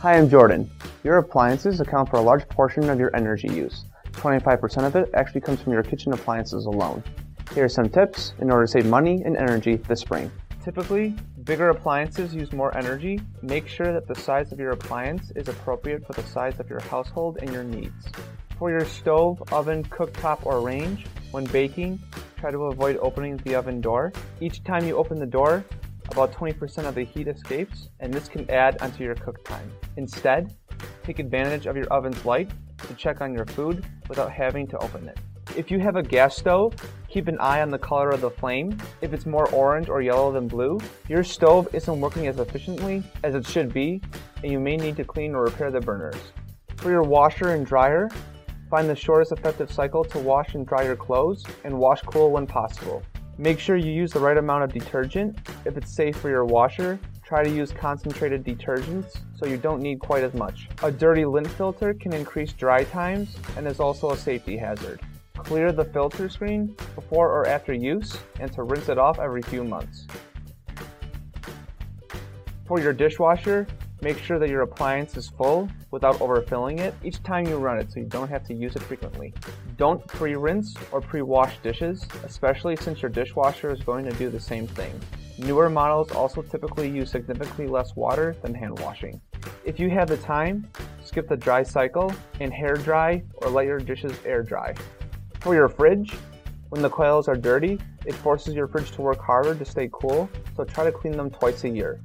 Hi, I'm Jordan. Your appliances account for a large portion of your energy use. 25% of it actually comes from your kitchen appliances alone. Here are some tips in order to save money and energy this spring. Typically, bigger appliances use more energy. Make sure that the size of your appliance is appropriate for the size of your household and your needs. For your stove, oven, cooktop, or range, when baking, try to avoid opening the oven door. Each time you open the door, about 20% of the heat escapes, and this can add onto your cook time. Instead, take advantage of your oven's light to check on your food without having to open it. If you have a gas stove, keep an eye on the color of the flame. If it's more orange or yellow than blue, your stove isn't working as efficiently as it should be, and you may need to clean or repair the burners. For your washer and dryer, find the shortest effective cycle to wash and dry your clothes, and wash cool when possible. Make sure you use the right amount of detergent. If it's safe for your washer, try to use concentrated detergents so you don't need quite as much. A dirty lint filter can increase dry times and is also a safety hazard. Clear the filter screen before or after use and to rinse it off every few months. For your dishwasher, make sure that your appliance is full without overfilling it each time you run it so you don't have to use it frequently. Don't pre-rinse or pre-wash dishes, especially since your dishwasher is going to do the same thing. Newer models also typically use significantly less water than hand washing. If you have the time, skip the dry cycle and hair dry or let your dishes air dry. For your fridge, when the coils are dirty, it forces your fridge to work harder to stay cool, so try to clean them twice a year.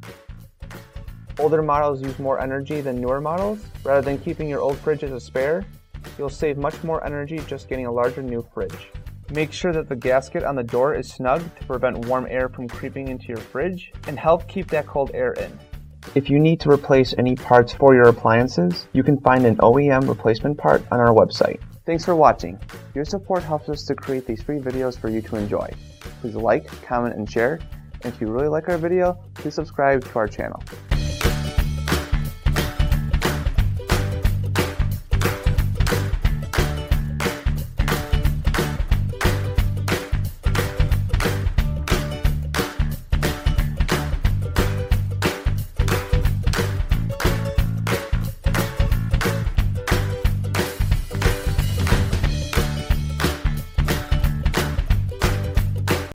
Older models use more energy than newer models. Rather than keeping your old fridge as a spare, you'll save much more energy just getting a larger new fridge. Make sure that the gasket on the door is snug to prevent warm air from creeping into your fridge and help keep that cold air in. If you need to replace any parts for your appliances, you can find an OEM replacement part on our website. Thanks for watching. Your support helps us to create these free videos for you to enjoy. Please like, comment, and share. And if you really like our video, please subscribe to our channel.